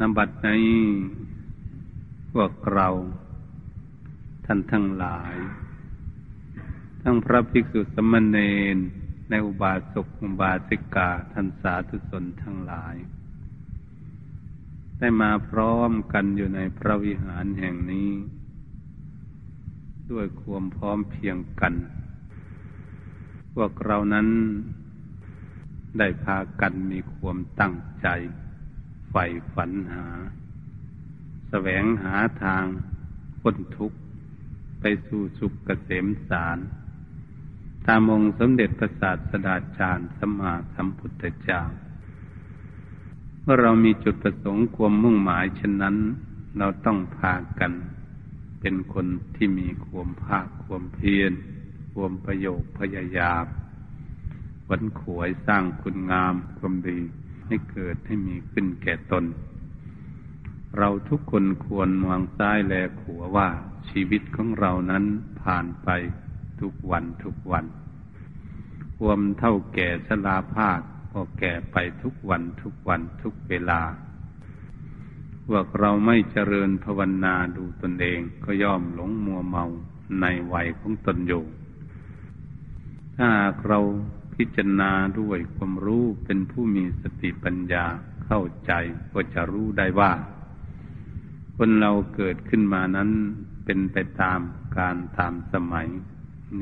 นบัดในพวกเรา ท่านทั้งหลาย ทั้งพระภิกษุสมณเณรในอุบาสกอุบาสิกาท่านสาธุชนทั้งหลาย ได้มาพร้อมกันอยู่ในพระวิหารแห่งนี้ ด้วยความพร้อมเพียงกัน พวกเรานั้นได้พากันมีความตั้งใจ ใฝ่ฝันหาแสวงหาทางพ้นทุกข์ ไปสู่สุขเกษมสาร ตามองสมเด็จพระศาสดาจารย์สมมาสัมพุทธเจ้าเมื่อเรามีจุดประสงค์ความมุ่งหมายเช่นนั้น เราต้องพากัน เป็นคนที่มีความภาคความเพียรความประโยคพยายามขวนขวยสร้างคุณงามความดี ให้เกิดให้มีขึ้นแก่ตน เราทุกคนควรมองซ้ายแลขวาว่าชีวิตของเรานั้นผ่านไปทุกวันทุกวัน ความเท่าแก่ชราภาคก็แก่ไปทุกวันทุกวันทุกเวลาพวกเราไม่เจริญภาวนาดูตนเองก็ย่อมหลงมัวเมาในวัยของตนอยู่ ถ้าเรา พิจารณาด้วยความรู้เป็นผู้มีสติปัญญาเข้าใจก็จะรู้ได้ว่า คนเราเกิดขึ้นมานั้นเป็นไปตามการตามสมัย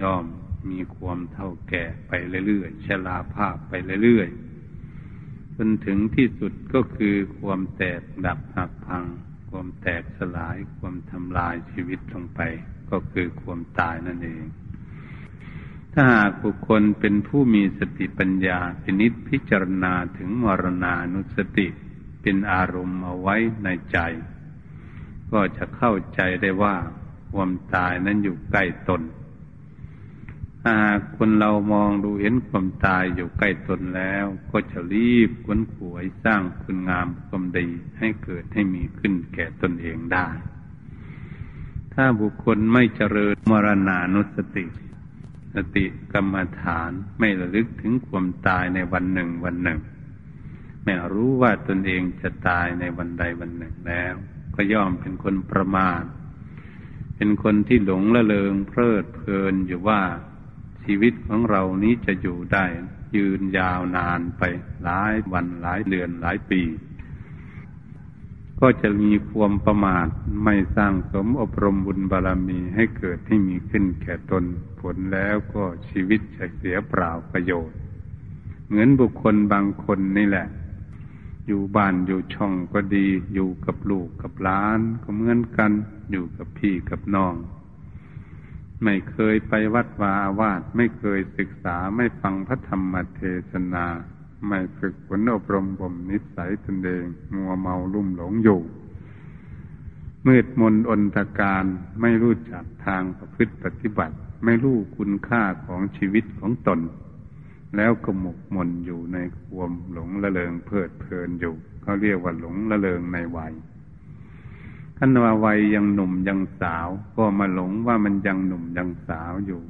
ย่อมมีความเท่าแก่ไปเรื่อยๆชราภาพไปเรื่อยๆจนถึงที่สุดก็คือความแตกดับหักพัง ความแตกสลาย ความทำลายชีวิตลงไป ก็คือความตายนั่นเอง ถ้าหากบุคคลเป็นผู้มีสติปัญญาพินิษพิจารณาถึงมรณานุสติ เป็นอารมณ์เอาไว้ในใจ ก็จะเข้าใจได้ว่าความตายนั้นอยู่ใกล้ตน หากคนเรามองดูเห็นความตายอยู่ใกล้ตนแล้ว ก็จะรีบขวนขวยสร้างคุณงามความดีให้เกิดให้มีขึ้นแก่ตนเองได้ ถ้าบุคคลไม่เจริญมรณานุสติ สติกรรมฐานไม่ระลึกถึงความตายในวันหนึ่งวันหนึ่ง ไม่รู้ว่าตนเองจะตายในวันใดวันหนึ่งแล้ว ก็ย่อมเป็นคนประมาท เป็นคนที่หลงละเลงเพลิดเพลินอยู่ว่าชีวิตของเรานี้จะอยู่ได้ ยืนยาวนานไปหลายวันหลายเดือนหลายปี ก็จะมีความประมาทไม่สร้างสมอบรมบุญบารรมีให้เกิดให้มีขึ้นแก่ตน ผลแล้วก็ชีวิตจะเสียเปล่าประโยชน์ เหมือนบุคคลบางคนนี่แหละ อยู่บ้านอยู่ช่องก็ดี อยู่กับลูกกับล้านก็เหมือนกัน อยู่กับพี่กับน้อง ไม่เคยไปวัดวาอาวาสไม่เคยศึกษาไม่ฟังพระธรรมเทศนา ไม่ฝึกฝนอบรมบ่มนิสัยตนเอง มัวเมาลุ่มหลงอยู่ มืดมนอนตการไม่รู้จักทางประพฤติปฏิบัติ ไม่รู้คุณค่าของชีวิตของตน แล้วก็หมกมนอยู่ในความหลงละเลงเพลิดเพลินอยู่เขาเรียกว่าหลงละเลงในวัยขันว่าวัยยังหนุ่มยังสาว ก็มาหลงว่ามันยังหนุ่มยังสาวอยู่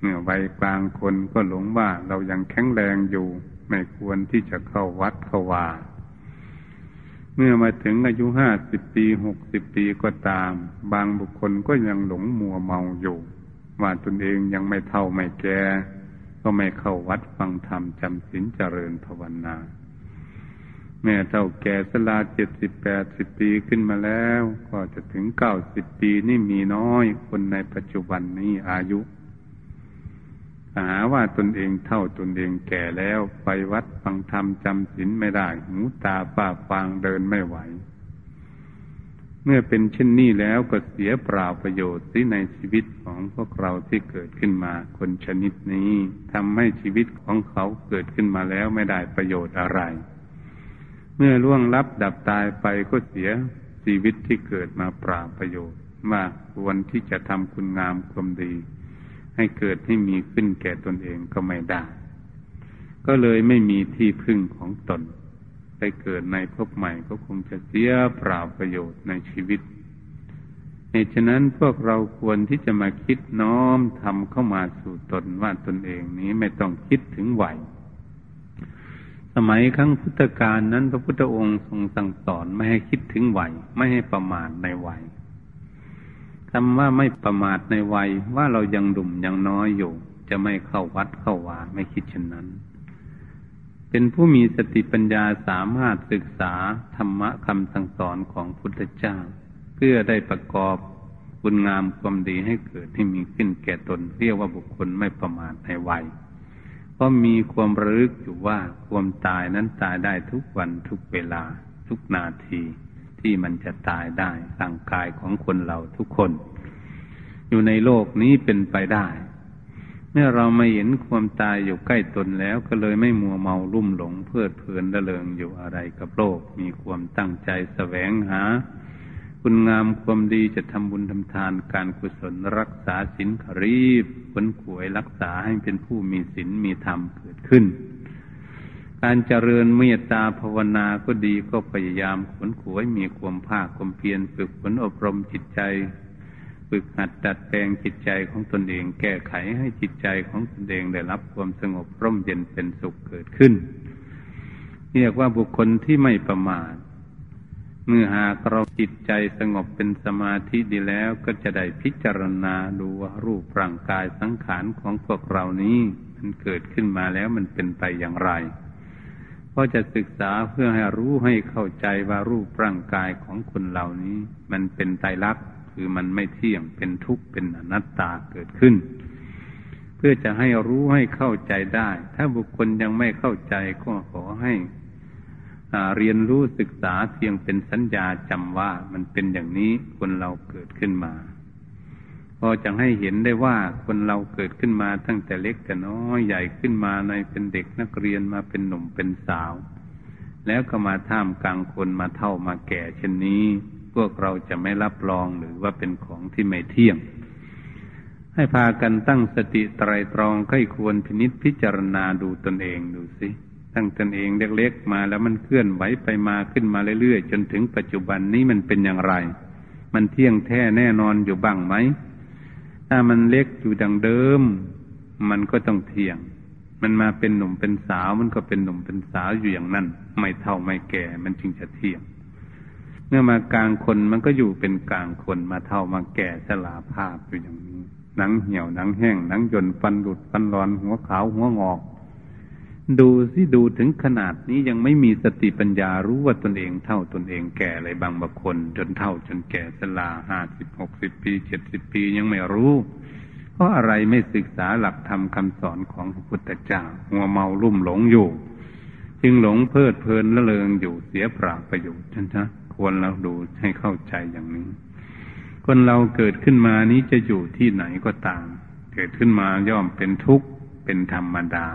เมื่อวัยกลางคนก็หลงว่าเรายังแข็งแรงอยู่ ไม่ควรที่จะเข้าวัดเข้าวาเมื่อมาถึงอายุห้าสิบปีหกสิบปีก็ตาม บางบุคคลก็ยังหลงมัวเมาอยู่ ว่าตนเองยังไม่เท่าไม่แก่ ก็ไม่เข้าวัดฟังธรรมจำศีลเจริญภาวนา แม่เท่าแก่สลาเจ็ดสิบแปดสิบปีขึ้นมาแล้ว ก็จะถึงเก้าสิบปีนี่มีน้อยคนในปัจจุบันนี้อายุ หาว่าตนเองเท่าตนเองแก่แล้วไปวัดฟังธรรมจำศีลไม่ได้ หูตาป้าฟางเดินไม่ไหว เมื่อเป็นเช่นนี้แล้วก็เสียเปล่าประโยชน์ที่ในชีวิตของพวกเราที่เกิดขึ้นมาคนชนิดนี้ทำให้ชีวิตของเขาเกิดขึ้นมาแล้วไม่ได้ประโยชน์อะไร เมื่อล่วงลับดับตายไปก็เสียชีวิตที่เกิดมาเปล่าประโยชน์ว่าควรที่จะทำคุณงามความดี ให้เกิดให้มีขึ้นแก่ตนเองก็ไม่ได้ ก็เลยไม่มีที่พึ่งของตนไปเกิดในภพใหม่ก็คงจะเสียเปล่าประโยชน์ในชีวิตเหตุฉะนั้นพวกเราควรที่จะมาคิดน้อมทำเข้ามาสู่ตนว่าตนเองนี้ไม่ต้องคิดถึงไหวสมัยครั้งพุทธกาลนั้นพระพุทธองค์ทรงสั่งสอนไม่ให้คิดถึงวัยไม่ให้ประมาทในวัย คำว่าไม่ประมาทในวัยว่าเรายังดุ่มยังน้อยอยู่ จะไม่เข้าวัดเข้าวาไม่คิดเช่นนั้น เป็นผู้มีสติปัญญาสามารถศึกษาธรรมะคำสั่งสอนของพุทธเจ้า เพื่อได้ประกอบบุญงามความดีให้เกิดให้มีขึ้นแก่ตน เรียกว่าบุคคลไม่ประมาทในวัยเพราะมีความระลึกอยู่ว่าความตายนั้นตายได้ทุกวันทุกเวลาทุกนาที ที่มันจะตายได้ร่างกายของคนเราทุกคน อยู่ในโลกนี้เป็นไปได้ เมื่อเราไม่เห็นความตายอยู่ใกล้ตนแล้วก็เลยไม่มัวเมาลุ่มหลงเพลิดเพลินระเริงอยู่อะไรกับโลก มีความตั้งใจแสวงหา คุณงามความดีจะทำบุญทำทานการกุศลรักษาศีลขรีบผลขวยรักษาให้เป็นผู้มีศีลมีธรรมเกิดขึ้น การเจริญเมตตาภาวนาก็ดีก็พยายามขนขวยมีความภาคความเพียรฝึกฝนอบรมจิตใจ ฝึกหัดดัดแปลงจิตใจของตนเอง แก้ไขให้จิตใจของตนเองได้รับความสงบร่มเย็นเป็นสุขเกิดขึ้นเรียกว่าบุคคลที่ไม่ประมาทเมื่อหากเราจิตใจสงบเป็นสมาธิดีแล้วก็จะได้พิจารณาดูว่ารูปร่างกายสังขารของพวกเรานี้มันเกิดขึ้นมาแล้วมันเป็นไปอย่างไร ก็จะศึกษาเพื่อให้รู้ให้เข้าใจว่ารูปร่างกายของคนเหล่านี้ มันเป็นไตรลักษณ์คือมันไม่เที่ยงเป็นทุกข์เป็นอนัตตาเกิดขึ้น เพื่อจะให้รู้ให้เข้าใจได้ ถ้าบุคคลยังไม่เข้าใจก็ขอให้เรียนรู้ศึกษาเพียงเป็นสัญญาจำว่ามันเป็นอย่างนี้คนเราเกิดขึ้นมา อจะให้เห็นได้ว่าคนเราเกิดขึ้นมาตั้งแต่เล็กแต่น้อยใหญ่ขึ้นมาในเป็นเด็กนักเรียนมาเป็นหนุ่มเป็นสาว แล้วก็มาท่ามกลางคนมาเท่ามาแก่เช่นนี้ พวกเราจะไม่รับรองหรือว่าเป็นของที่ไม่เที่ยง ให้พากันตั้งสติไตรตรองใครควรพินิษพิจารณาดูตนเองดูสิตั้งตนเองเล็กๆมาแล้วมันเคลื่อนไหวไปมาขึ้นมาเรื่อยๆจนถึงปัจจุบันนี้มันเป็นอย่างไร มันเที่ยงแท้แน่นอนอยู่บ้างไหม ถ้ามันเล็กอยู่ดังเดิม มันก็ต้องเที่ยง มันมาเป็นหนุ่มเป็นสาว มันก็เป็นหนุ่มเป็นสาวอยู่อย่างนั้น ไม่เท่าไม่แก่ มันจึงจะเที่ยง เมื่อมากลางคนมันก็อยู่เป็นกลางคนมาเท่ามาแก่สลาภาพอยู่อย่างนี้ หนังเหี่ยวหนังแห้งหนังยนฟันหลุดฟันร้อนหัวขาวหัวงอก ดูสิดูถึงขนาดนี้ยังไม่มีสติปัญญารู้ว่าตนเองเท่าตนเองแก่อะไรบางบางคนจนเท่าจนแก่สลาห้าสิบหกสิบปีเจ็ดสิบปียังไม่รู้ เพราะอะไรไม่ศึกษาหลักธรรมคาสอนของพระพุทธเจ้าหัวเมาลุ่มหลงอยู่ จึงหลงเพลิดเพลินละเลงอยู่เสียปราประโยชน์ท่านนะควรเราดูให้เข้าใจอย่างนี้ คนเราเกิดขึ้นมานี้จะอยู่ที่ไหนก็ตาม เกิดขึ้นมาย่อมเป็นทุกข์เป็นธรรมดา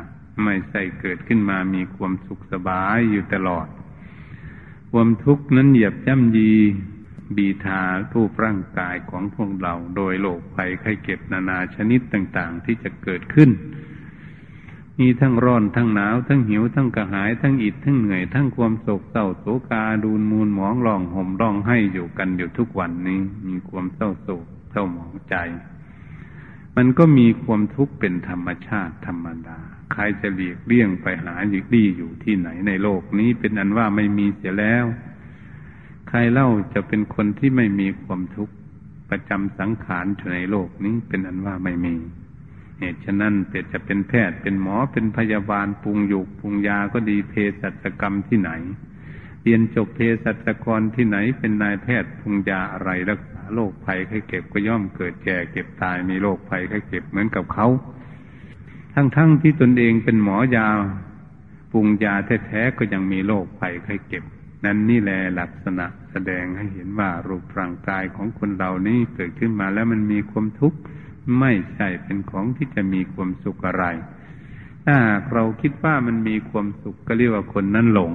ไม่ใช่เกิดขึ้นมามีความสุขสบายอยู่ตลอด ความทุกข์นั้นเหยียบย่ำยีบีทาทูปร่างกายของพวกเราโดยโรคภัยไข้เก็บนานาชนิดต่างๆ ที่จะเกิดขึ้น มีทั้งร้อนทั้งหนาว ทั้งหิว ทั้งกระหาย ทั้งอิดทั้งเหนื่อย ทั้งความโศกเศร้าโศกาดูนมูลหมองร้องห่มร้องให้อยู่กันอยู่ทุกวันนี้ มีความเศร้าโศกเศร้าหมองใจ มันก็มีความทุกข์เป็นธรรมชาติธรรมดา ใครจะหลีกเลี่ยงไปหาหลีกลี่อยู่ที่ไหนในโลกนี้เป็นอันว่าไม่มีเสียแล้ว ใครเล่าจะเป็นคนที่ไม่มีความทุกข์ประจำสังขารอยู่ในโลกนี้เป็นอันว่าไม่มี เหตุฉะนั้นเป็ดจะเป็นแพทย์เป็นหมอเป็นพยาบาลปรุงยุกปรุงยาก็ดีเภสัชกรรมที่ไหน เรียนจบเภสัชกรที่ไหน เป็นนายแพทย์ปรุงยาอะไรรักษาโรคภัยไข้เก็บก็ย่อมเกิดแก่เก็บตายมีโรคภัยไข้เก็บเหมือนกับเขา ทั้งๆทที่ตนเองเป็นหมอยาปรุงยาแท้ๆก็ยังมีโรคภัยไข้เก็บ นั้นนี่แหละลักษณะแสดงให้เห็นว่ารูปร่างกายของคนเรานี้เกิดขึ้นมาแล้วมันมีความทุกข์ไม่ใช่เป็นของที่จะมีความสุขอะไร ถ้าเราคิดว่ามันมีความสุขก็เรียกว่าคนนั้นหลง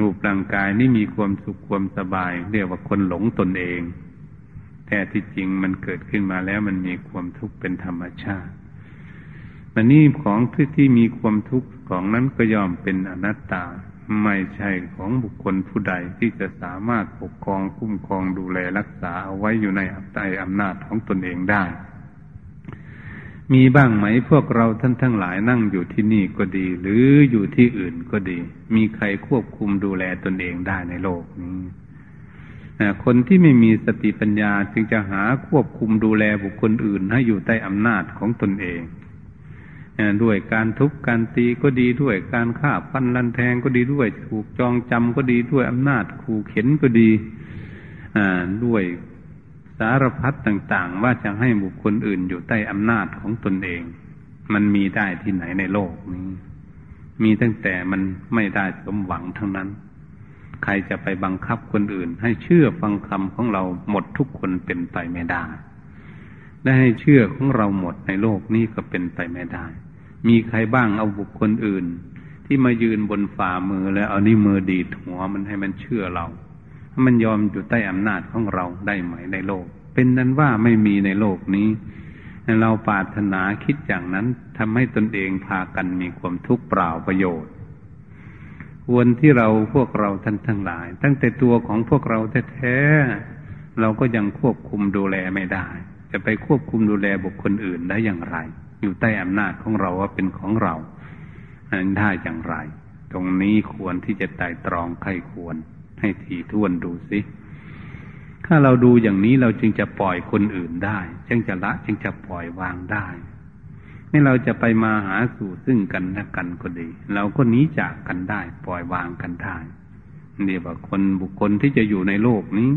รูปร่างกายนี่มีความสุขความสบาย เรียกว่าคนหลงตนเอง แต่ที่จริงมันเกิดขึ้นมาแล้วมันมีความทุกข์เป็นธรรมชาติ มันนี่ของที่ที่มีความทุกข์ของนั้นก็ย่อมเป็นอนัตตา ไม่ใช่ของบุคคลผู้ใดที่จะสามารถปกครองคุ้มครองดูแลรักษาเอาไว้อยู่ในอัตไออำนาจของตนเองได้ มีบ้างไหมพวกเราท่านทั้งหลายนั่งอยู่ที่นี่ก็ดี หรืออยู่ที่อื่นก็ดี มีใครควบคุมดูแลตนเองได้ในโลกนี้คนที่ไม่มีสติปัญญาจึงจะหาควบคุมดูแลบุคคลอื่นให้อยู่ใต้อำนาจของตนเอง ด้วยการทุบการตีก็ดีด้วยการฆ่าฟันลันแทงก็ดีด้วย ถูกจองจำก็ดีด้วยอำนาจขู่เข็นก็ดีด้วยสารพัดต่าง ๆ ว่าจะให้บุคคลอื่นอยู่ใต้อำนาจของตนเอง มันมีได้ที่ไหนในโลกนี้ มีตั้งแต่มันไม่ได้สมหวังทั้งนั้น ใครจะไปบังคับคนอื่น ให้เชื่อฟังคำของเราหมดทุกคนเป็นไปไม่ได้และให้เชื่อของเราหมดในโลกนี้ก็เป็นไปไม่ได้ มีใครบ้างเอาบุคคลอื่น ที่มายืนบนฝ่ามือแล้วเอานิ้วมือดีดหัวมันให้มันเชื่อเรามันยอมอยู่ใต้อำนาจของเราได้ไหมในโลก เป็นนั้นว่าไม่มีในโลกนี้เราปรารถนาคิดอย่างนั้นทำให้ตนเองพากันมีความทุกข์เปล่าประโยชน์ควรที่เราพวกเราท่านทั้งหลาย ตั้งแต่ตัวของพวกเราแท้ๆเราก็ยังควบคุมดูแลไม่ได้ จะไปควบคุมดูแลบุคคลอื่นได้อย่างไร อยู่ใต้อำนาจของเราว่าเป็นของเรานั้นได้อย่างไร ตรงนี้ควรที่จะไต่ตรองใครควร ให้ทีท่วนดูสิถ้าเราดูอย่างนี้เราจึงจะปล่อยคนอื่นได้ จึงจะละจึงจะปล่อยวางได้ให้เราจะไปมาหาสู่ซึ่งกันและกันก็ดี เราก็หนีจากกันได้ ปล่อยวางกันได้เรียกว่าคนบุคคลที่จะอยู่ในโลกนี้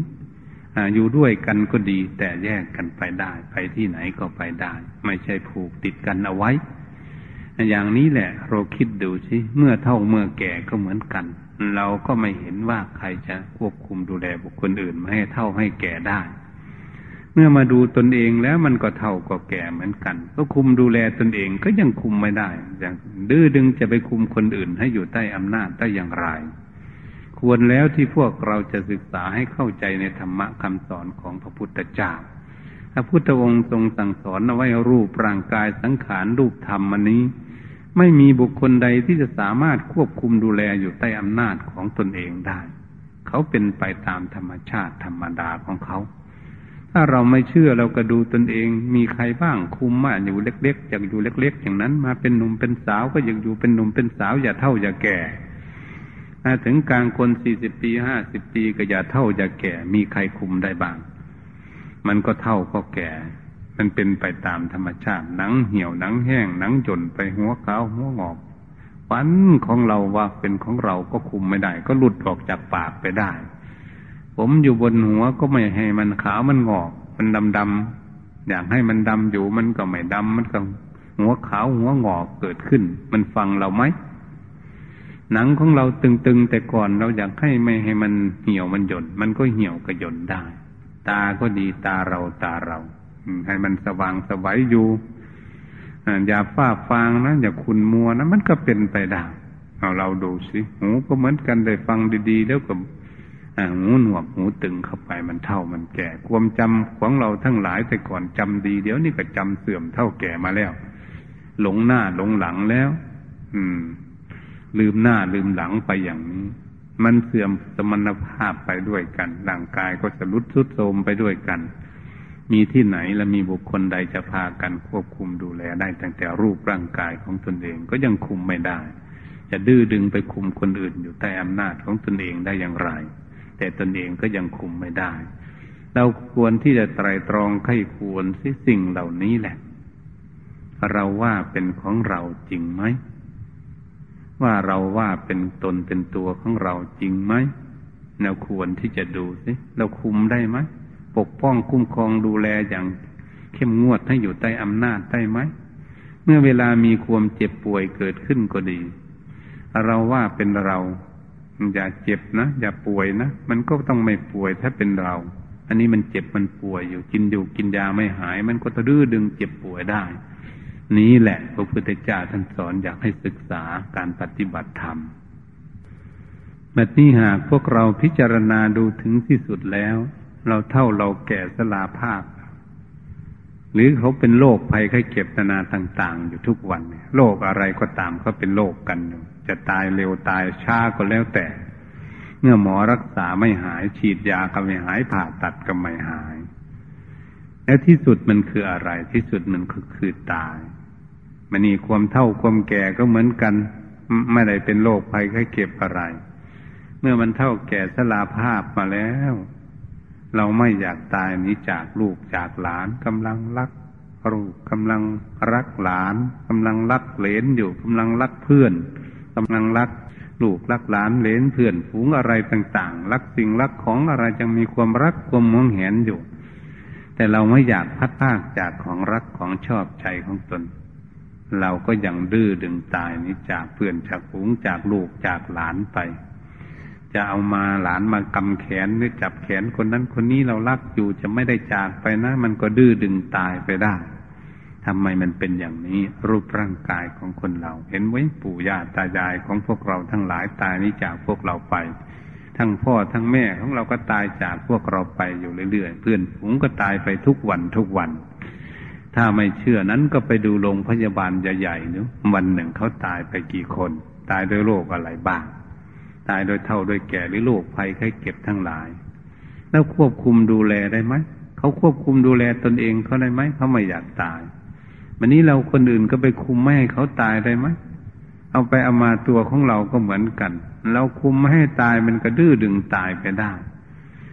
อยู่ด้วยกันก็ดี แต่แยกกันไปได้ ไปที่ไหนก็ไปได้ ไม่ใช่ผูกติดกันเอาไว้ อย่างนี้แหละ เราคิดดูสิเมื่อเท่าเมื่อแก่ก็เหมือนกัน เราก็ไม่เห็นว่าใครจะควบคุมดูแลบุคคลอื่นไม่ให้เท่าให้แก่ได้ เมื่อมาดูตนเองแล้วมันก็เท่าก็แก่เหมือนกัน ก็คุมดูแลตนเองก็ยังคุมไม่ได้ อย่างดื้อดึงจะไปคุมคนอื่นให้อยู่ใต้อำนาจได้อย่างไร ควรแล้วที่พวกเราจะศึกษาให้เข้าใจในธรรมะคำสอนของพระพุทธเจ้า พระพุทธองค์ทรงสั่งสอนเอาไว้รูปร่างกายสังขารรูปธรรมอันนี้ ไม่มีบุคคลใดที่จะสามารถควบคุมดูแลอยู่ใต้อำนาจของตนเองได้ เขาเป็นไปตามธรรมชาติธรรมดาของเขา ถ้าเราไม่เชื่อเราก็ดูตนเอง มีใครบ้างคุมมาอยู่เล็กๆอยากอยู่เล็ก ๆ อย่างนั้น มาเป็นหนุ่มเป็นสาวก็อยากอยู่เป็นหนุ่มเป็นสาวอย่าเท่าอย่าแก่ ถ้าถึงกลางคนสี่สิบปีห้าสิบปีก็อย่าเท่าอย่าแก่ มีใครคุมได้บ้าง มันก็เท่าก็แก่ มันเป็นไปตามธรรมชาติ หนังเหี่ยวหนังแห้งหนังจนไปหัวขาวหัวงอกฟันของเราว่าเป็นของเราก็คุมไม่ได้ ก็หลุดออกจากปากไปได้ ผมอยู่บนหัวก็ไม่ให้มันขาวมันงอก มันดำดำอยากให้มันดำอยู่มันก็ไม่ดำมันก็หัวขาวหัวงอกเกิดขึ้น มันฟังเราไหม หนังของเราตึงๆ แต่ก่อนเราอยากให้ไม่ให้มันเหี่ยวมันหย่นมันก็เหี่ยวกระหย่นได้ ตาก็ดีตาเราตาเราให้มันสว่างสวัยอยู่อย่าฟ้าฟางนะอย่าคุณมัวนะมันก็เป็นไปได้เอาเราดูสิหูก็เหมือนกันได้ฟังดีๆ แล้วก็หูหนวกหูตึงเข้าไปมันเท่ามันแก่ ความจำของเราทั้งหลายแต่ก่อนจำดี เดี๋ยวนี้ก็จำเสื่อมเท่าแก่มาแล้ว หลงหน้าหลงหลังแล้ว อืม ลืมหน้าลืมหลังไปอย่างนี้ มันเสื่อมสมรรถภาพไปด้วยกันร่างกายก็จะรุดสุดโทรมไปด้วยกัน มีที่ไหนและมีบุคคลใดจะพากันควบคุมดูแลได้ตั้งแต่รูปร่างกายของตนเองก็ยังคุมไม่ได้ จะดื้อดึงไปคุมคนอื่นอยู่ใต้อำนาจของตนเองได้อย่างไร แต่ตนเองก็ยังคุมไม่ได้ เราควรที่จะไตรตรองไข้ควรสิสิ่งเหล่านี้แหละ เราว่าเป็นของเราจริงไหม ว่าเราว่าเป็นตนเป็นตัวของเราจริงไหมเราควรที่จะดูสิเราคุมได้ไหมปกป้องคุ้มครองดูแลอย่างเข้มงวดให้อยู่ใต้อำนาจได้ไหมเมื่อเวลามีความเจ็บป่วยเกิดขึ้นก็ดี เราว่าเป็นเรา อย่าเจ็บนะ อย่าป่วยนะ มันก็ต้องไม่ป่วยถ้าเป็นเรา อันนี้มันเจ็บมันป่วยอยู่ กินอยู่กินยาไม่หาย มันก็ตะดื้อดึงเจ็บป่วยได้ นี้แหละพระพุทธเจ้าท่านสอนอยากให้ศึกษาการปฏิบัติธรรมแบบนี้หากพวกเราพิจารณาดูถึงที่สุดแล้ว เราเท่าเราแก่สลาภาพ หรือเขาเป็นโรคภัยไข้เจ็บนานาต่าง ๆ อยู่ทุกวันโรคอะไรก็ตามเขาเป็นโรคกัน จะตายเร็วตายช้าก็แล้วแต่ เมื่อหมอรักษาไม่หายฉีดยาก็ไม่หายผ่าตัดก็ไม่หาย แล้วที่สุดมันคืออะไรที่สุดมันก็คือตาย มันนี่ความเท่าความแก่ก็เหมือนกัน ไม่ได้เป็นโรคภัยไข้เก็บอะไร เมื่อมันเท่าแก่สลาภาพมาแล้ว เราไม่อยากตายนี้จากลูกจากหลานกำลังรักลูกกำลังรักหลานกำลังรักเหลนอยู่กำลังรักเพื่อนกำลังรักลูกรักหลานเหลนเพื่อนฝูงอะไรต่างๆ รักสิ่งรักของอะไรจะมีความรักความมองเห็นอยู่ แต่เราไม่อยากพัดพากจากของรักของชอบใจของตน เราก็ยังดื้อดึงตายนี้จากเพื่อนจากฝูงจากลูกจากหลานไป จะเอามาหลานมากำแขนหรือจับแขนคนนั้นคนนี้เรารักอยู่จะไม่ได้จากไปนะ มันก็ดื้อดึงตายไปได้ทำไมมันเป็นอย่างนี้รูปร่างกายของคนเรา เห็นไว้ปู่ย่าตายายของพวกเราทั้งหลายตายนี้จากพวกเราไป ทั้งพ่อทั้งแม่ของเราก็ตายจากพวกเราไปอยู่เรื่อยๆเพื่อนฝูงก็ตายไปทุกวันทุกวัน ถ้าไม่เชื่อนั้นก็ไปดูโรงพยาบาลใหญ่ๆเนาะวันหนึ่งเขาตายไปกี่คน ตายด้วยโรคอะไรบ้าง ตายโดยเท่าโดยแก่หรือโรคภัยไข้เก็บทั้งหลาย แล้วควบคุมดูแลได้ไหมเขาควบคุมดูแลตนเองเขาได้ไหมเขาไม่อยากตายวันนี้เราคนอื่นก็ไปคุมไม่ให้เขาตายได้ไหมเอาไปเอามาตัวของเราก็เหมือนกัน เราคุมไม่ให้ตายมันก็ดื้อดึงตายไปได้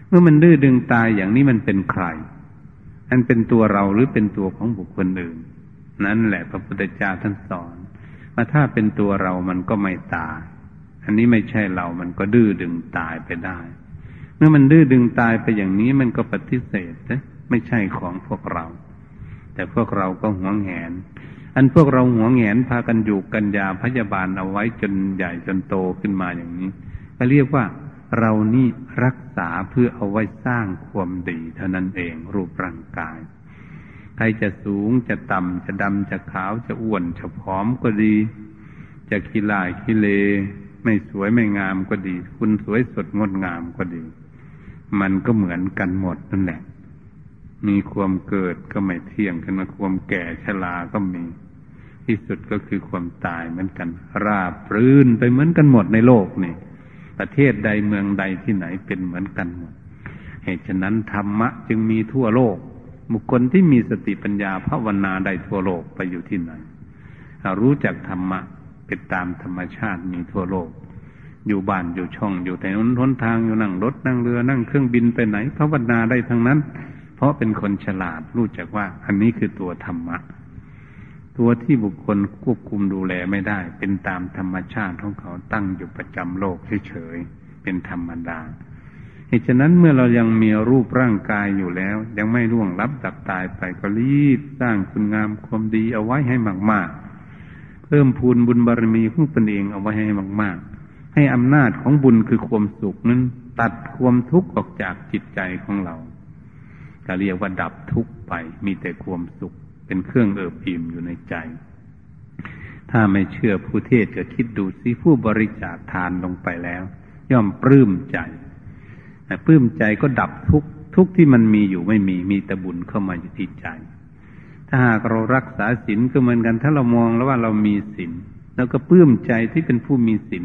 เมื่อมันดื้อดึงตายอย่างนี้มันเป็นใคร อันเป็นตัวเราหรือเป็นตัวของบุคคลอื่น นั่นแหละพระพุทธเจ้าท่านสอนว่าถ้าเป็นตัวเรามันก็ไม่ตาย อันนี้ไม่ใช่เรามันก็ดื้อดึงตายไปได้ เมื่อมันดื้อดึงตายไปอย่างนี้มันก็ปฏิเสธนะไม่ใช่ของพวกเรา แต่พวกเราก็หวงแหน อันพวกเราหวงแหนพากันอยู่กันยาพยาบาลเอาไว้จนใหญ่จนโตขึ้นมาอย่างนี้ ก็เรียกว่า เรานี่รักษาเพื่อเอาไว้สร้างความดีเท่านั้นเองรูปร่างกาย ใครจะสูงจะต่ำจะดำจะขาวจะอ้วนจะผอมก็ดี จะขี้ลายขี้เล ไม่สวยไม่งามก็ดี คุณสวยสดงดงามก็ดี มันก็เหมือนกันหมดนั่นแหละ มีความเกิดก็ไม่เที่ยงขึ้นมาความแก่ชราก็มีที่สุดก็คือความตายเหมือนกัน ราบรื่นไปเหมือนกันหมดในโลกนี่ ประเทศใดเมืองใดที่ไหนเป็นเหมือนกันหมดเหตุฉะนั้นธรรมะจึงมีทั่วโลก บุคคลที่มีสติปัญญาภาวนาได้ทั่วโลกไปอยู่ที่ไหนรู้จักธรรมะเป็นตามธรรมชาติมีทั่วโลก อยู่บ้านอยู่ช่องอยู่แต่นนทางอยู่นั่งรถนั่งเรือนั่งเครื่องบินไปไหนภาวนาได้ทั้งนั้น เพราะเป็นคนฉลาดรู้จักว่าอันนี้คือตัวธรรมะ ตัวที่บุคคลควบคุมดูแลไม่ได้ เป็นตามธรรมชาติของเขาตั้งอยู่ประจำโลกเฉยๆเป็นธรรมดาเหตุฉะนั้นเมื่อเรายังมีรูปร่างกายอยู่แล้ว ยังไม่ร่วงรับดับตายไปก็รีบสร้างคุณงามความดีเอาไว้ให้มากๆ เพิ่มพูนบุญบารมีของตนเองเอาไว้ให้มากๆ ให้อำนาจของบุญคือความสุขนั้น ตัดความทุกข์ออกจากจิตใจของเราก็เรียกว่าดับทุกข์ไปมีแต่ความสุข เป็นเครื่องเอิบอิ่มอยู่ในใจ ถ้าไม่เชื่อผู้เทศก็คิดดูสิผู้บริจาคทานลงไปแล้ว ย่อมปลื้มใจปลื้มใจก็ดับทุกทุกที่มันมีอยู่ไม่มีมีแต่บุญเข้ามาอยู่ที่ใจ ถ้าหากเรารักษาศีลก็เหมือนกัน ถ้าเรามองแล้วว่าเรามีศีลเราก็ปลื้มใจที่เป็นผู้มีศีล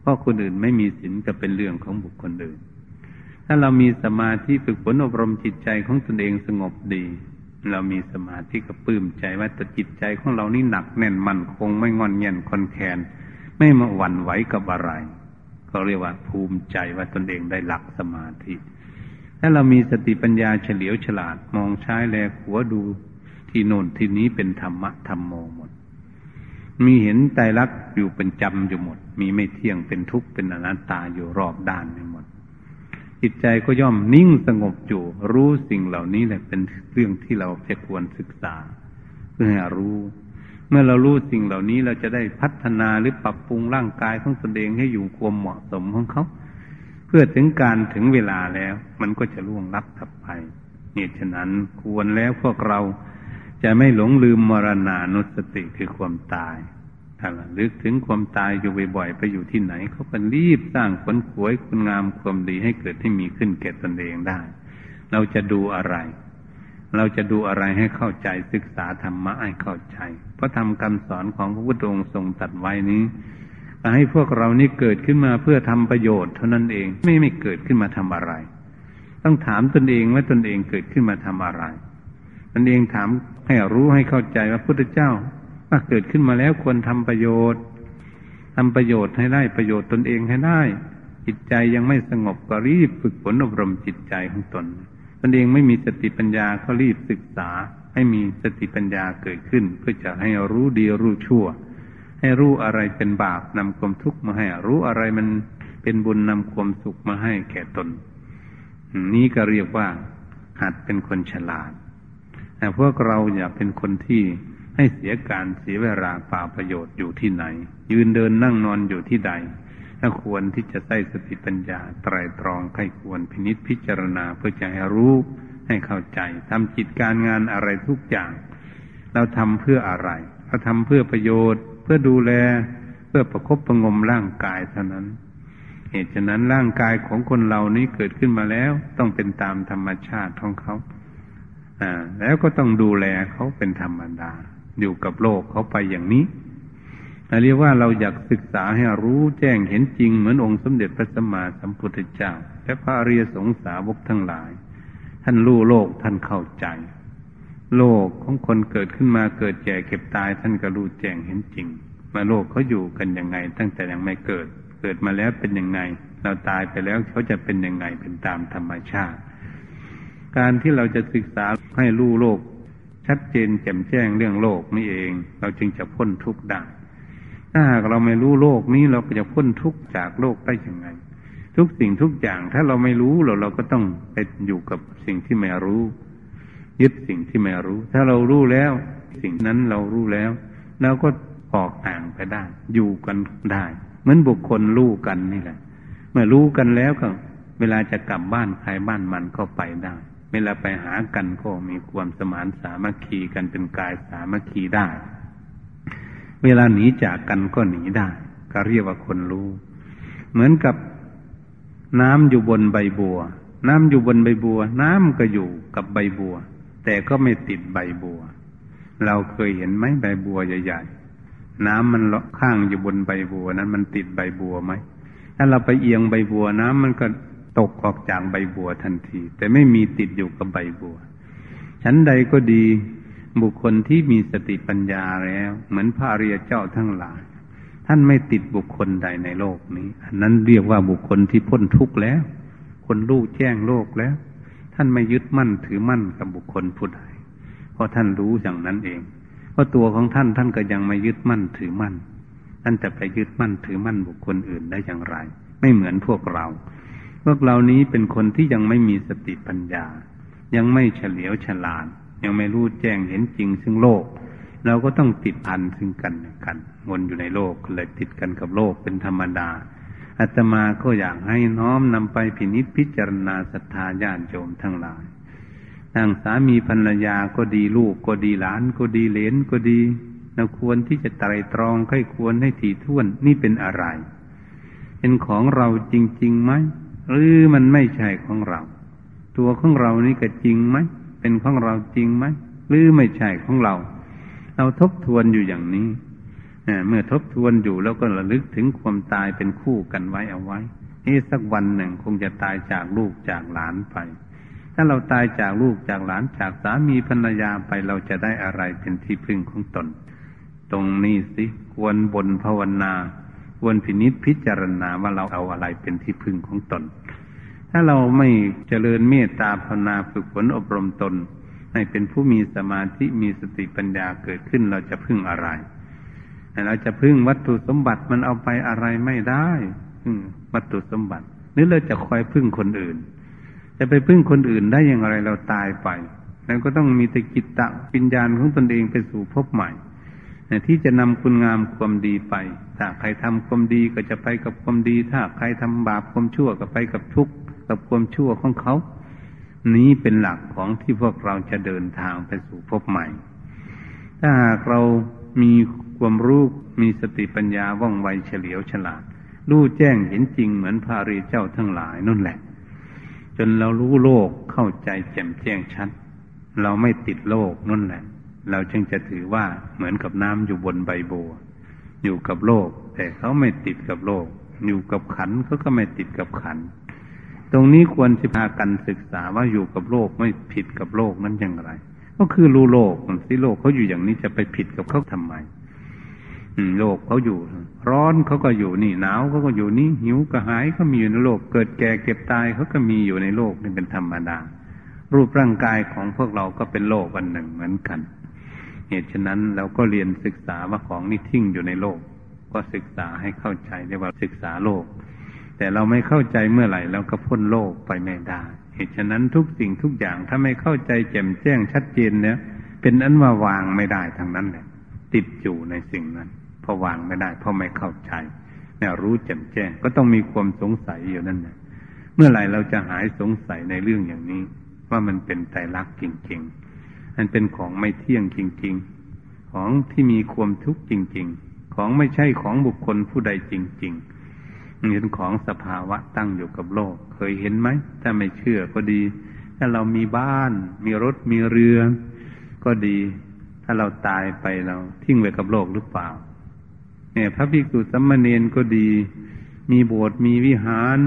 เพราะคนอื่นไม่มีศีลก็เป็นเรื่องของบุคคลอื่น ถ้าเรามีสมาธิฝึกฝนอบรมจิตใจของตนเองสงบดี เรามีสมาธิก็ปลื้มใจว่าแต่จิตใจของเรานี่หนักแน่นมั่นคงไม่งอนเงียนคอนแคนไม่มาหวั่นไหวกับอะไรเขาเรียกว่าภูมิใจว่าตนเองได้หลักสมาธิถ้าเรามีสติปัญญาเฉลียวฉลาดมองใช้แลขัวดูที่โน่นที่นี้เป็นธรรมะธรรมโมหมด มีเห็นใจรักอยู่เป็นจำอยู่หมด มีไม่เที่ยงเป็นทุกข์เป็นอนัตตาอยู่รอบด้านไปหมด จิตใจก็ย่อมนิ่งสงบอยู่ รู้สิ่งเหล่านี้แหละเป็นเรื่องที่เราจะควรศึกษา เพื่อรู้ เมื่อเรารู้สิ่งเหล่านี้เราจะได้พัฒนาหรือปรับปรุงร่างกายของตนเองให้อยู่ความเหมาะสมของเขาเพื่อถึงการถึงเวลาแล้ว มันก็จะล่วงลับถับไปเนี่ฉะนั้นควรแล้วพวกเราจะไม่หลงลืมมรณานุสติคือความตาย ลึกถึงความตายอยู่บ่อยๆไปอยู่ที่ไหนเขาก็รีบสร้างผลขวยคุณงามความดีให้เกิดให้มีขึ้นแก่ตนเองได้ เราจะดูอะไร เราจะดูอะไรให้เข้าใจศึกษาธรรมะให้เข้าใจ เพราะทำคำสอนของพระพุทธองค์ทรงตัดไว้นี้ให้พวกเรานี้เกิดขึ้นมาเพื่อทำประโยชน์เท่านั้นเองไม่ไม่เกิดขึ้นมาทำอะไร ต้องถามตนเองว่าตนเองเกิดขึ้นมาทำอะไรตนเองถามให้รู้ให้เข้าใจว่าพุทธเจ้า ว่าเกิดขึ้นมาแล้วควรทำประโยชน์ทำประโยชน์ให้ได้ประโยชน์ตนเองให้ได้ จิตใจยังไม่สงบก็รีบฝึกฝนอบรมจิตใจของตน ตนเองไม่มีสติปัญญาก็รีบศึกษา ให้มีสติปัญญาเกิดขึ้น เพื่อจะให้รู้ดีรู้ชั่ว ให้รู้อะไรเป็นบาปนำความทุกข์มาให้ รู้อะไรมันเป็นบุญนำความสุขมาให้แก่ตน นี้ก็เรียกว่า หัดเป็นคนฉลาดแต่พวกเราอย่าเป็นคนที่ ให้เสียการเสียเวลาป่าประโยชน์อยู่ที่ไหน ยืนเดินนั่งนอนอยู่ที่ใดถ้าควรที่จะใส่สติปัญญาไตรตรองใครควรพินิษพิจารณาเพื่อจะให้รู้ให้เข้าใจทำจิตการงานอะไรทุกอย่าง เราทำเพื่ออะไรเราทำเพื่อประโยชน์ เพื่อดูแล เพื่อประคบประงมร่างกายเท่านั้น เหตุฉะนั้นร่างกายของคนเรานี้เกิดขึ้นมาแล้ว ต้องเป็นตามธรรมชาติของเขาอ่าแล้วก็ต้องดูแลเขาเป็นธรรมดา อยู่กับโลกเขาไปอย่างนี้เรียกว่าเราอยากศึกษาให้รู้แจ้งเห็นจริงเหมือนองค์สมเด็จพระสัมมาสัมพุทธเจ้าและพระอริยสงสาวกทั้งหลาย ท่านรู้โลกท่านเข้าใจ โลกของคนเกิดขึ้นมาเกิดแก่เก็บตาย ท่านก็รู้แจ้งเห็นจริงมาโลกเขาอยู่กันยังไง ตั้งแต่ยังไม่เกิด เกิดมาแล้วเป็นยังไง เราตายไปแล้วเขาจะเป็นยังไงเป็นตามธรรมชาติ การที่เราจะศึกษาให้รู้โลก ชัดเจนแจ่มแจ้งเรื่องโลกนี่เอง เราจึงจะพ้นทุกข์ได้ ถ้าหากเราไม่รู้โลกนี้เราก็จะพ้นทุกข์จากโลกได้ยังไงทุกสิ่งทุกอย่างถ้าเราไม่รู้เราเราก็ต้องไปอยู่กับสิ่งที่ไม่รู้ ยึดสิ่งที่ไม่รู้ ถ้าเรารู้แล้ว สิ่งนั้นเรารู้แล้วเราก็ออกห่างไปได้ อยู่กันได้เหมือนบุคคลรู้กันนี่แหละ เมื่อรู้กันแล้วก็ เวลาจะกลับบ้านใครบ้านมันก็ไปได้ เวลาไปหากันก็มีความสมานสามัคคีกันเป็นกายสามัคคีได้ เวลาหนีจากกันก็หนีได้ ก็เรียกว่าคนรู้ เหมือนกับน้ำอยู่บนใบบัว น้ำอยู่บนใบบัว น้ำก็อยู่กับใบบัว แต่ก็ไม่ติดใบบัว เราเคยเห็นไหมใบบัวใหญ่ๆ น้ำมันเลาะข้างอยู่บนใบบัวนั้นมันติดใบบัวไหมถ้าเราไปเอียงใบบัวน้ำมันก็ ตกออกจากใบบัวทันที แต่ไม่มีติดอยู่กับใบบัว ชั้นใดก็ดีบุคคลที่มีสติปัญญาแล้ว เหมือนพระอริยเจ้าทั้งหลาย ท่านไม่ติดบุคคลใดในโลกนี้ อันนั้นเรียกว่าบุคคลที่พ้นทุกข์แล้ว คนรู้แจ้งโลกแล้ว ท่านไม่ยึดมั่นถือมั่นกับบุคคลผู้ใดเพราะท่านรู้อย่างนั้นเองเพราะตัวของท่านท่านก็ยังไม่ยึดมั่นถือมั่นท่านจะไปยึดมั่นถือมั่นบุคคลอื่นได้อย่างไร ไม่เหมือนพวกเรา พวกเหล่านี้เป็นคนที่ยังไม่มีสติปัญญา ยังไม่เฉลียวฉลาด ยังไม่รู้แจ้งเห็นจริงซึ่งโลก เราก็ต้องติดพันซึ่งกันกันวนอยู่ในโลกเลยติดกันกับโลกเป็นธรรมดาอาตมาก็อยากให้น้อมนำไปพินิจพิจารณาศรัทธาญาติโยมทั้งหลายทางสามีภรรยาก็ดีลูกก็ดีหลานก็ดีเลนก็ดีเราควรที่จะไตรตรองค่อยควรให้ถี่ถ้วนนี่เป็นอะไร เป็นของเราจริงๆไหม หรือมันไม่ใช่ของเรา ตัวของเรานี่ก็จริงไหมเป็นของเราจริงไหมหรือไม่ใช่ของเรา เราทบทวนอยู่อย่างนี้เมื่อทบทวนอยู่แล้วก็ระลึกถึงความตายเป็นคู่กันไว้เอาไว้นี่สักวันหนึ่งคงจะตายจากลูกจากหลานไป ถ้าเราตายจากลูกจากหลานจากสามีภรรยาไปเราจะได้อะไรเป็นที่พึ่งของตน ตรงนี้สิควรบนภาวนา ควรพินิษพิจารณาว่าเราเอาอะไรเป็นที่พึ่งของตน ถ้าเราไม่เจริญเมตตาภาวนาฝึกฝนอบรมตน ให้เป็นผู้มีสมาธิมีสติปัญญาเกิดขึ้นเราจะพึ่งอะไร เราจะพึ่งวัตถุสมบัติมันเอาไปอะไรไม่ได้วัตถุสมบัติหรือเราจะคอยพึ่งคนอื่น จะไปพึ่งคนอื่นได้อย่างไรเราตายไปแล้วก็ต้องมีแต่กิตตะปิญญาณของตนเองไปสู่พบใหม่ที่จะนำคุณงามความดีไป ถ้าใครทำความดีก็จะไปกับความดี ถ้าใครทำบาปความชั่วก็ไปกับทุกข์กับความชั่วของเขา นี้เป็นหลักของที่พวกเราจะเดินทางไปสู่พบใหม่ ถ้าหากเรามีความรู้มีสติปัญญาว่องไวเฉลียวฉลาดรู้แจ้งเห็นจริงเหมือนพระรีเจ้าทั้งหลายนั่นแหละ จนเรารู้โลกเข้าใจแจ่มแจ้งชัด เราไม่ติดโลกนั่นแหละ เราจึงจะถือว่าเหมือนกับน้ำอยู่บนใบบัว อยู่กับโลก แต่เขาไม่ติดกับโลก อยู่กับขันเขาก็ไม่ติดกับขัน ตรงนี้ควรที่พากันศึกษาว่าอยู่กับโลกไม่ผิดกับโลกนั้นอย่างไร ก็คือรู้โลกสิโลกเขาอยู่อย่างนี้จะไปผิดกับเขาทำไมโลกเขาอยู่ ร้อนเขาก็อยู่นี่หนาวเขาก็อยู่นี่หิวกระหายเขามีอยู่ในโลก เกิดแก่เก็บตายเขาก็มีอยู่ในโลกนี่เป็นธรรมดา รูปร่างกายของพวกเราก็เป็นโลกอันหนึ่งเหมือนกัน เหตุฉะนั้นเราก็เรียนศึกษาว่าของนี่ทิ้งอยู่ในโลก ก็ศึกษาให้เข้าใจเรียกว่าศึกษาโลก แต่เราไม่เข้าใจเมื่อไหร่เราก็พ้นโลกไปไม่ได้ เหตุฉะนั้นทุกสิ่งทุกอย่างถ้าไม่เข้าใจแจ่มแจ้งชัดเจนเนี่ยเป็นอันว่าวางไม่ได้ทางนั้นแหละติดอยู่ในสิ่งนั้นพอวางไม่ได้ เพราะไม่เข้าใจเนี่ยรู้แจ่มแจ้ง ก็ต้องมีความสงสัยอยู่นั่นแหละเมื่อไหร่เราจะหายสงสัยในเรื่องอย่างนี้ ว่ามันเป็นไตรลักษณ์จริงๆ มันเป็นของไม่เที่ยงจริง ๆ ของที่มีความทุกข์จริง ๆ ของไม่ใช่ของบุคคลผู้ใดจริง ๆ เห็นของสภาวะตั้งอยู่กับโลก เคยเห็นไหม ถ้าไม่เชื่อก็ดี ถ้าเรามีบ้าน มีรถ มีเรือ ก็ดี ถ้าเราตายไปเราทิ้งไว้กับโลกหรือเปล่า เนี่ย พระภิกษุสัมมาเนนก็ดี มีโบสถ์ มีวิหาร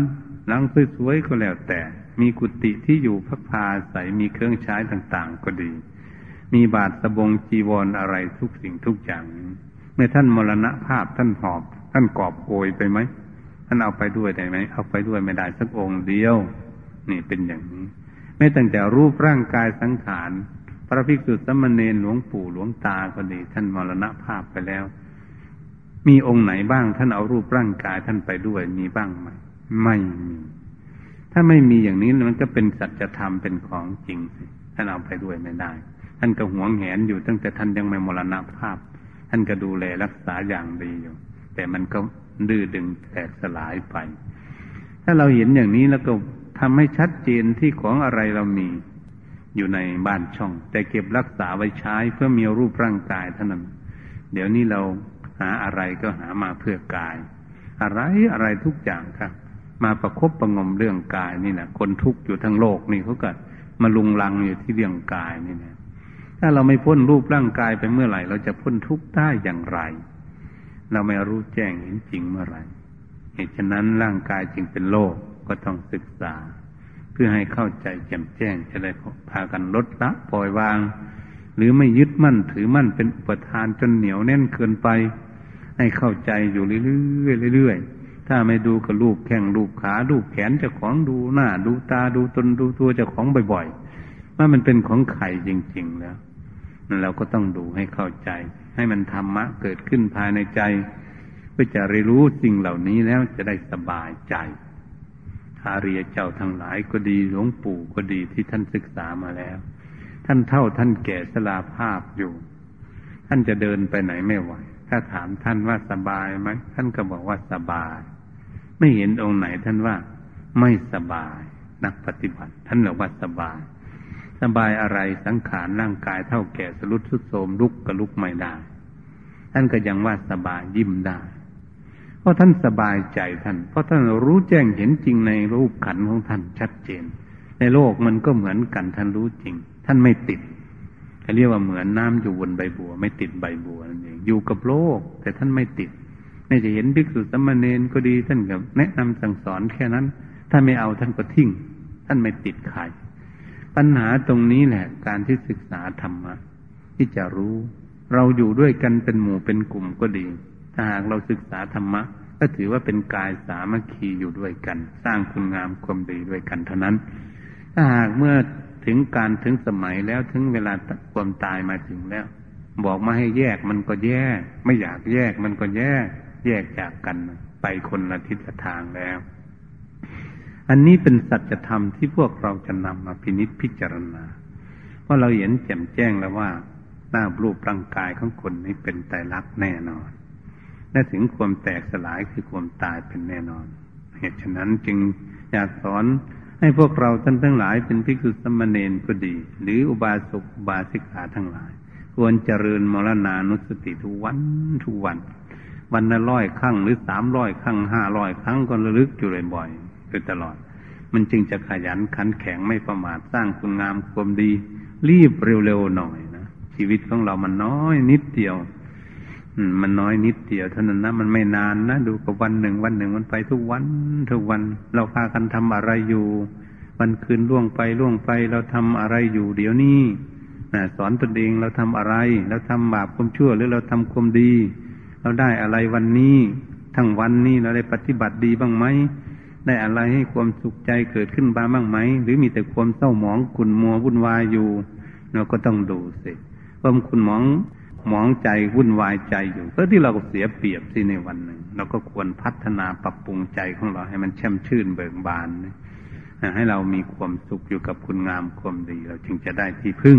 หลังสวยๆก็แล้วแต่ มีกุฏิที่อยู่พักพาใสมีเครื่องใช้ต่าง ๆ ก็ดี มีบาทสบงจีวรออะไรทุกสิ่งทุกอย่าง เมื่อท่านมรณภาพท่านหอบ ท่านกอบโกยไปไหมท่านเอาไปด้วยได้ไหมเอาไปด้วยไม่ได้สักองค์เดียว นี่เป็นอย่างนี้ ไม่ตั้งแต่รูปร่างกายสังขารพระภิกษุสมมาเนนหลวงปู่หลวงตาก็ดีท่านมรณภาพไปแล้ว มีองค์ไหนบ้าง ท่านเอารูปร่างกายท่านไปด้วยมีบ้างไหมไม่มีถ้าไม่มีอย่างนี้มันก็เป็นสัจธรรมเป็นของจริงสิท่านเอาไปด้วยไม่ได้ ท่านก็หวงแหนอยู่ตั้งแต่ท่านยังไม่มรณภาพ ท่านก็ดูแลรักษาอย่างดีอยู่ แต่มันก็ดื้อดึงแตกสลายไป ถ้าเราเห็นอย่างนี้แล้วก็ทำให้ชัดเจนที่ของอะไรเรามีอยู่ในบ้านช่อง แต่เก็บรักษาไว้ใช้เพื่อมีรูปร่างกายเท่านั้น เดี๋ยวนี้เราหาอะไรก็หามาเพื่อกาย อะไรอะไรทุกอย่างครับ มาประครบประงมเรื่องกายนี่นะคนทุกข์อยู่ทั้งโลกนี่เขาก็มาลุงลังอยู่ที่เรื่องกายนี่นะ ถ้าเราไม่พ้นรูปร่างกายไปเมื่อไหร่ เราจะพ้นทุกข์ได้อย่างไร เราไม่รู้แจ้งเห็นจริงเมื่อไหร่เหตุฉะนั้นร่างกายจึงเป็นโลกก็ต้องศึกษา เพื่อให้เข้าใจแจ่มแจ้งจะได้พากันลดละปล่อยวาง หรือไม่ยึดมั่นถือมั่นเป็นอุปทานจนเหนียวแน่นเกินไป ให้เข้าใจอยู่เรื่อยๆเรื่อยๆถ้าไม่ดูกับรูปแข้งรูปขารูปแขนเจ้าของดูหน้า ดูตาดูตนดูตัวเจ้าของบ่อยๆว่ามันเป็นของไข่จริง ๆ แล้ว เราก็ต้องดูให้เข้าใจ ให้มันธรรมะเกิดขึ้นภายในใจเพื่อจะเรียนรู้สิ่งเหล่านี้แล้วจะได้สบายใจอาเรียเจ้าทั้งหลายก็ดีหลวงปู่ก็ดีที่ท่านศึกษามาแล้ว ท่านเท่าท่านแก่สลาภาพอยู่ ท่านจะเดินไปไหนไม่ไหว ถ้าถามท่านว่าสบายไหมท่านก็บอกว่าสบาย ไม่เห็นองค์ไหนท่านว่าไม่สบาย นักปฏิบัติ ท่านบอกว่าสบาย สบายอะไรสังขารร่างกายเท่าแก่สรุดสุดโทมลุกก็ลุกไม่ได้ ท่านก็ยังว่าสบายยิ้มได้ เพราะท่านสบายใจท่าน เพราะท่านรู้แจ้งเห็นจริงในรูปขันของท่านชัดเจน ในโลกมันก็เหมือนกันท่านรู้จริง ท่านไม่ติดเรียกว่าเหมือนน้ำอยู่บนใบบัว ไม่ติดใบบัวนั่นเองอยู่กับโลก แต่ท่านไม่ติดไม่จะเห็นภิกษุสมมาเนนก็ดีท่านกับแนะนำสั่งสอนแค่นั้น ถ้าไม่เอาท่านก็ทิ้ง ท่านไม่ติดใคร ปัญหาตรงนี้แหละ การที่ศึกษาธรรมะที่จะรู้ เราอยู่ด้วยกันเป็นหมู่เป็นกลุ่มก็ดี ถ้าหากเราศึกษาธรรมะก็ถือว่าเป็นกายสามัคคีอยู่ด้วยกัน สร้างคุณงามความดีด้วยกันเท่านั้น ถ้าหากเมื่อถึงการถึงสมัยแล้วถึงเวลาความตายมาถึงแล้ว บอกมาให้แยกมันก็แยก ไม่อยากแยกมันก็แยก แยกจากกันไปคนละทิศละทางแล้ว อันนี้เป็นสัจธรรมที่พวกเราจะนำมาพินิจพิจารณาเพราะเราเห็นแจ่มแจ้งแล้วว่าหน้ารูปร่างกายของคนนี้เป็นไตรลักษณ์แน่นอนและถึงความแตกสลายคือความตายเป็นแน่นอน เหตุฉะนั้นจึงอยากสอนให้พวกเราท่านทั้งหลายเป็นภิกษุสมณเณรก็ดี หรืออุบาสกอุบาสิกาทั้งหลาย ควรเจริญมรณานุสติทุกวันทุกวัน วันละร้อยครั้งหรือสามร้อยครั้งห้าร้อยครั้งก็ระลึกอยู่บ่อย ๆโดยตลอด มันจึงจะขยันขันแข็งไม่ประมาทสร้างคุณงามความดี รีบเร็วๆหน่อยนะชีวิตของเรามันน้อยนิดเดียวมันน้อยนิดเดียวเท่านั้นนะมันไม่นานนะดูกับวันหนึ่งวันหนึ่งมันไปทุกวันทุกวัน เราพากันทำอะไรอยู่ วันคืนล่วงไปล่วงไปเราทำอะไรอยู่เดี๋ยวนี้สอนตนเองเราทำอะไร เราทำบาปความชั่วหรือเราทำความดี เราได้อะไรวันนี้ ทั้งวันนี้เราได้ปฏิบัติดีบ้างไหม ได้อะไรให้ความสุขใจเกิดขึ้นบ้างไหม หรือมีแต่ความเศร้าหมองขุ่นมัววุ่นวายอยู่ เราก็ต้องดูสิความขุ่นหมองหมองใจวุ่นวายใจอยู่ก็ที่เราเสียเปรียบที่ในวันหนึ่งเราก็ควรพัฒนาปรับปรุงใจของเราให้มันแช่มชื่นเบิกบานให้เรามีความสุขอยู่กับคุณงามความดี เราจึงจะได้ที่พึ่ง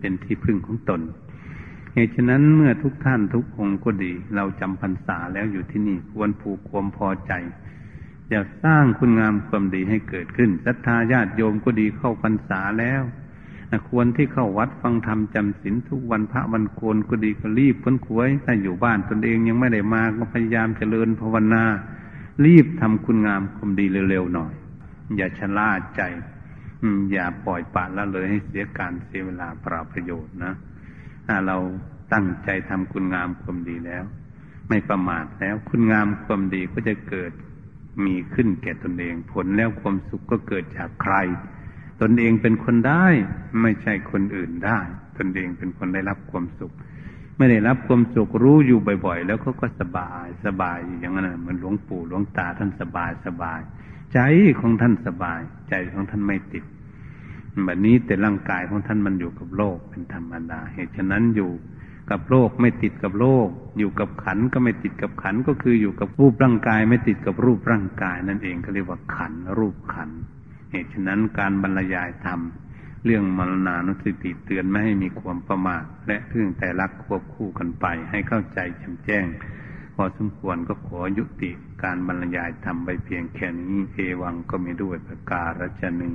เป็นที่พึ่งของตนเหตุฉะนั้นเมื่อทุกท่านทุกองค์ก็ดี เราจำพรรษาแล้วอยู่ที่นี่ควรผูกความพอใจ จะสร้างคุณงามความดีให้เกิดขึ้นศรัทธาญาติโยมก็ดีเข้าพรรษาแล้วควรที่เข้าวัดฟังธรรมจำศีลทุกวันพระวันโกนก็ดีก็รีบพ้นควย ถ้าอยู่บ้านตนเองยังไม่ได้มาก็พยายามเจริญภาวนา รีบทำคุณงามความดีเร็วๆหน่อย อย่าชะล่าใจอย่าปล่อยปละละเลยให้เสียการเสียเวลาเปล่าประโยชน์นะถ้าเราตั้งใจทำคุณงามความดีแล้ว ไม่ประมาทแล้ว คุณงามความดีก็จะเกิด มีขึ้นแก่ตนเอง ผลแล้วความสุขก็เกิดจากใคร ตนเองเป็นคนได้ ไม่ใช่คนอื่นได้ ตนเองเป็นคนได้รับความสุข ไม่ได้รับความสุขรู้อยู่บ่อย ๆ แล้วเขาก็สบายสบายอย่างนั้นเหมือนหลวงปู่หลวงตาท่านสบายสบาย ใจของท่านสบาย ใจของท่านไม่ติดแบบนี้แต่ร่างกายของท่านมันอยู่กับโลกเป็นธรรมดาเหตุฉะนั้นอยู่ กับโลกไม่ติดกับโลก อยู่กับขันก็ไม่ติดกับขันก็คืออยู่กับรูปร่างกายไม่ติดกับรูปร่างกายนั่นเองก็เรียกว่าขันรูปขันเหตุฉะนั้นการบรรยายธรรมเรื่องมรณานุสติเตือนไม่ให้มีความประมาทและเรื่องแต่รักควบคู่กันไป ให้เข้าใจแจ่มแจ้ง พอสมควรก็ขอยุติการบรรยายธรรมไปเพียงแค่นี้เอวังก็มีด้วยประการฉนึง